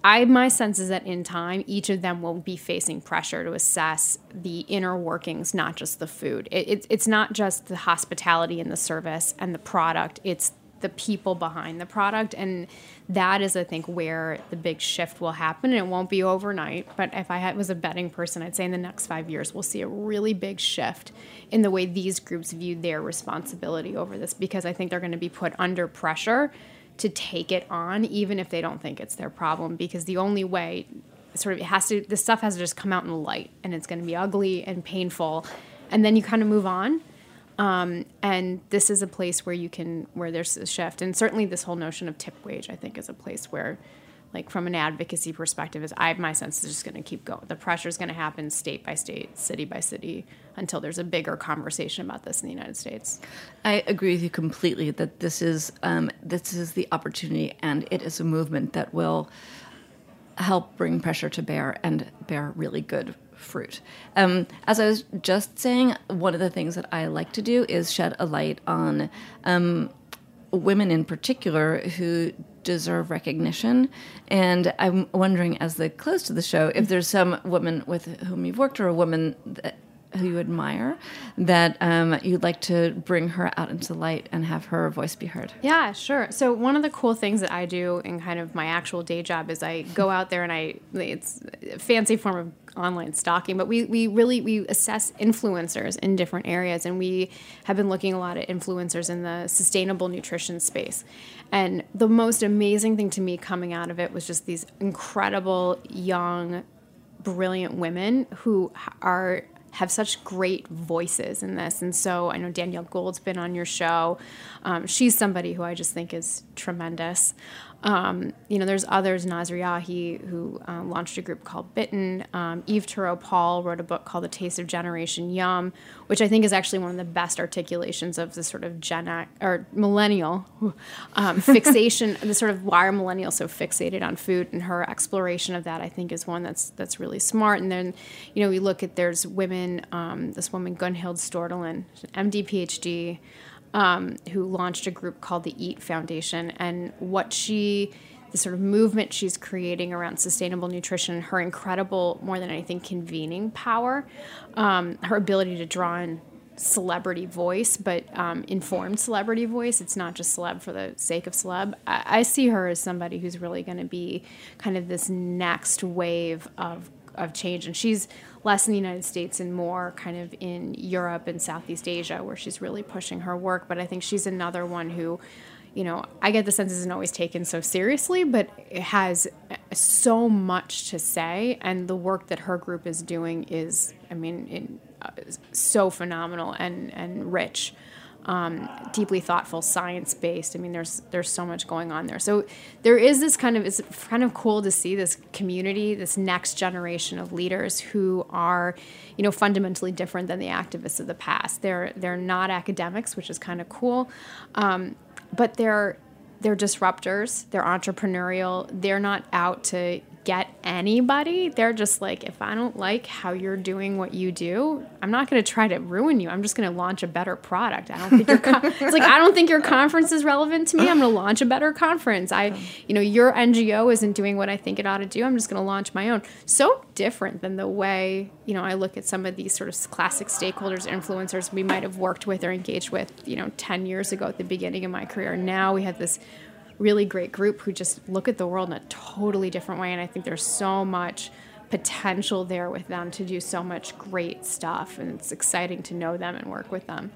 I my sense is that in time, each of them will be facing pressure to assess the inner workings, not just the food. It, it, it's not just the hospitality and the service and the product. It's the people behind the product and that is i think where the big shift will happen and it won't be overnight but if i had, was a betting person i'd say in the next five years we'll see a really big shift in the way these groups view their responsibility over this because i think they're going to be put under pressure to take it on even if they don't think it's their problem because the only way sort of it has to this stuff has to just come out in the light and it's going to be ugly and painful and then you kind of move on. Um, and this is a place where you can where there's a shift and certainly this whole notion of tip wage i think is a place where like from an advocacy perspective is i have my sense is just going to keep going the pressure is going to happen state by state city by city until there's a bigger conversation about this in the united states i agree with you completely that this is um, this is the opportunity and it is a movement that will help bring pressure to bear and bear really good fruit. Um, as I was just saying, one of the things that I like to do is shed a light on um, women in particular who deserve recognition. And I'm wondering, as they close to the show, if there's some woman with whom you've worked or a woman that who you admire that um, you'd like to bring her out into the light and have her voice be heard? Yeah, sure. So one of the cool things that I do in kind of my actual day job is I go *laughs* out there and I it's a fancy form of online stalking, but we, we really we assess influencers in different areas and we have been looking a lot at influencers in the sustainable nutrition space. And the most amazing thing to me coming out of it was just these incredible young brilliant women who are have such great voices in this. And so I know Danielle Gould's been on your show. Um, she's somebody who I just think is tremendous. Um, you know, there's others, Nasr Yahi, who uh, launched a group called Bitten. Um, Eve Turow Paul wrote a book called The Taste of Generation Yum, which I think is actually one of the best articulations of the sort of Gen X, or millennial um, *laughs* fixation, the sort of why are millennials so fixated on food, and her exploration of that I think is one that's that's really smart. And then, you know, we look at there's women, um, this woman Gunhild Stordalen, MD PhD um, who launched a group called the Eat Foundation. And what she, the sort of movement she's creating around sustainable nutrition, her incredible, more than anything, convening power, um, her ability to draw in celebrity voice, but um, informed celebrity voice. It's not just celeb for the sake of celeb. I, I see her as somebody who's really going to be kind of this next wave of of change. And she's less in the United States and more kind of in Europe and Southeast Asia, where she's really pushing her work. But I think she's another one who, you know, I get the sense isn't always taken so seriously, but it has so much to say. And the work that her group is doing is, I mean, in, uh, so phenomenal and, and rich um, deeply thoughtful, science based. I mean, there's there's so much going on there. So there is this kind of it's kind of cool to see this community, this next generation of leaders who are, you know, fundamentally different than the activists of the past. They're they're not academics, which is kind of cool, um, but they're they're disruptors. They're entrepreneurial. They're not out to get anybody. They're just like, if I don't like how you're doing what you do, I'm not going to try to ruin you. I'm just going to launch a better product. I don't think your con- it's like I don't think your conference is relevant to me. I'm going to launch a better conference. I, you know, your NGO isn't doing what I think it ought to do. I'm just going to launch my own. So different than the way you know I look at some of these sort of classic stakeholders, influencers we might have worked with or engaged with, you know, 10 years ago at the beginning of my career. Now we have this really great group who just look at the world in a totally different way. And I think there's so much potential there with them to do so much great stuff. And it's exciting to know them and work with them.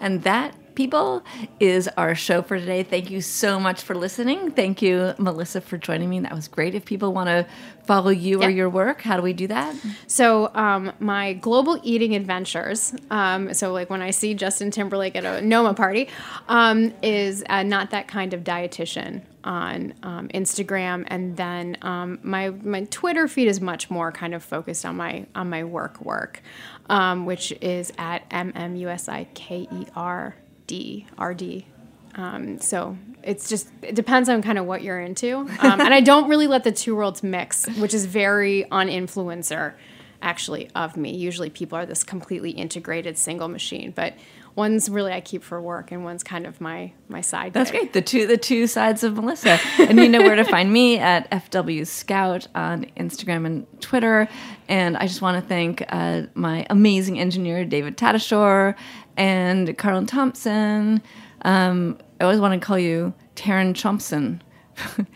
And that, people, is our show for today. Thank you so much for listening. Thank you, Melissa, for joining me. That was great. If people want to follow you yep. or your work, how do we do that? So, um, my global eating adventures, um, so like when I see Justin Timberlake at a Noma party, um, is uh, not that kind of dietitian on um, Instagram, and then um, my my Twitter feed is much more kind of focused on my on my work work, um, which is at m m u s i k e r d r d. Um, so it's just it depends on kind of what you're into, um, and I don't really let the two worlds mix, which is very on influencer actually of me. Usually people are this completely integrated single machine, but one's really I keep for work and one's kind of my my side. That's gig. great. The two the two sides of Melissa. and you know where to find me *laughs* at FW Scout on Instagram and Twitter. And I just want to thank uh, my amazing engineer David Tadashore and Carl Thompson. Um, I always want to call you Taryn Chompson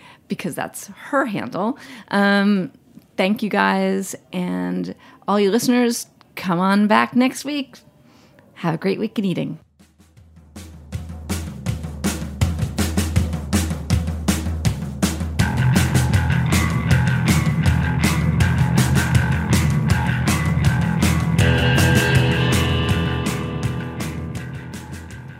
*laughs* because that's her handle. Um, thank you guys and all you listeners. Come on back next week. Have a great week in eating.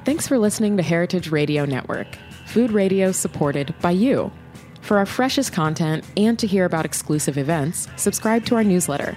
Thanks for listening to Heritage Radio Network, food radio supported by you. For our freshest content and to hear about exclusive events, subscribe to our newsletter.